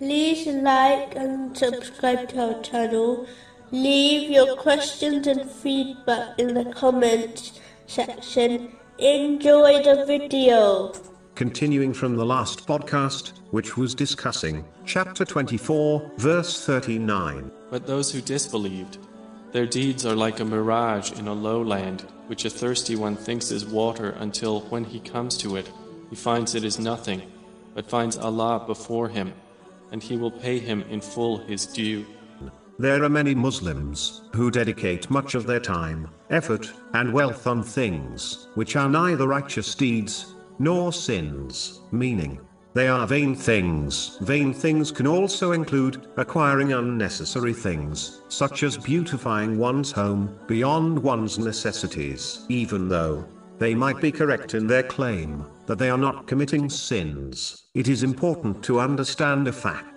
like and subscribe to our channel. Leave your questions and feedback in the comments section. Enjoy the video. Continuing from the last podcast, which was discussing chapter 24, verse 39. But those who disbelieved, their deeds are like a mirage in a lowland, which a thirsty one thinks is water until when he comes to it, he finds it is nothing, but finds Allah before him, and he will pay him in full his due. There are many Muslims who dedicate much of their time, effort, and wealth on things which are neither righteous deeds nor sins, meaning they are vain things. Vain things can also include acquiring unnecessary things, such as beautifying one's home beyond one's necessities, even though they might be correct in their claim that they are not committing sins. It is important to understand a fact,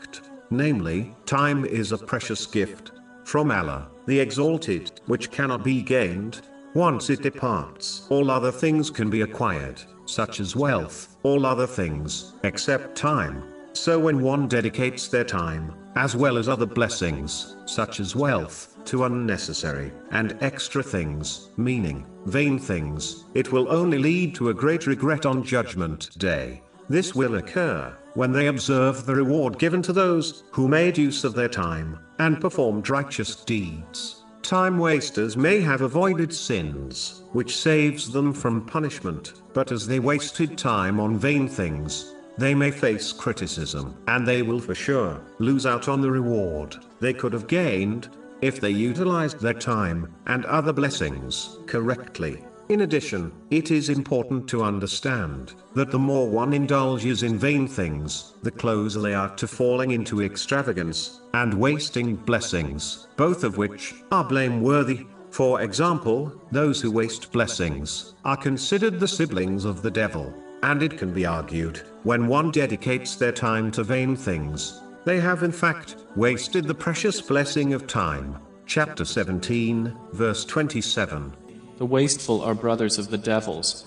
namely, time is a precious gift from Allah, the Exalted, which cannot be gained. Once it departs, all other things can be acquired such as wealth, all other things, except time. So when one dedicates their time, as well as other blessings, such as wealth, to unnecessary and extra things, meaning vain things, it will only lead to a great regret on Judgment Day. This will occur when they observe the reward given to those who made use of their time and performed righteous deeds. Time wasters may have avoided sins, which saves them from punishment, but as they wasted time on vain things, they may face criticism, and they will for sure lose out on the reward they could have gained if they utilized their time and other blessings correctly. In addition, it is important to understand that the more one indulges in vain things, the closer they are to falling into extravagance and wasting blessings, both of which are blameworthy. For example, those who waste blessings are considered the siblings of the devil, and it can be argued when one dedicates their time to vain things, they have in fact wasted the precious blessing of time. Chapter 17, verse 27. The wasteful are brothers of the devils,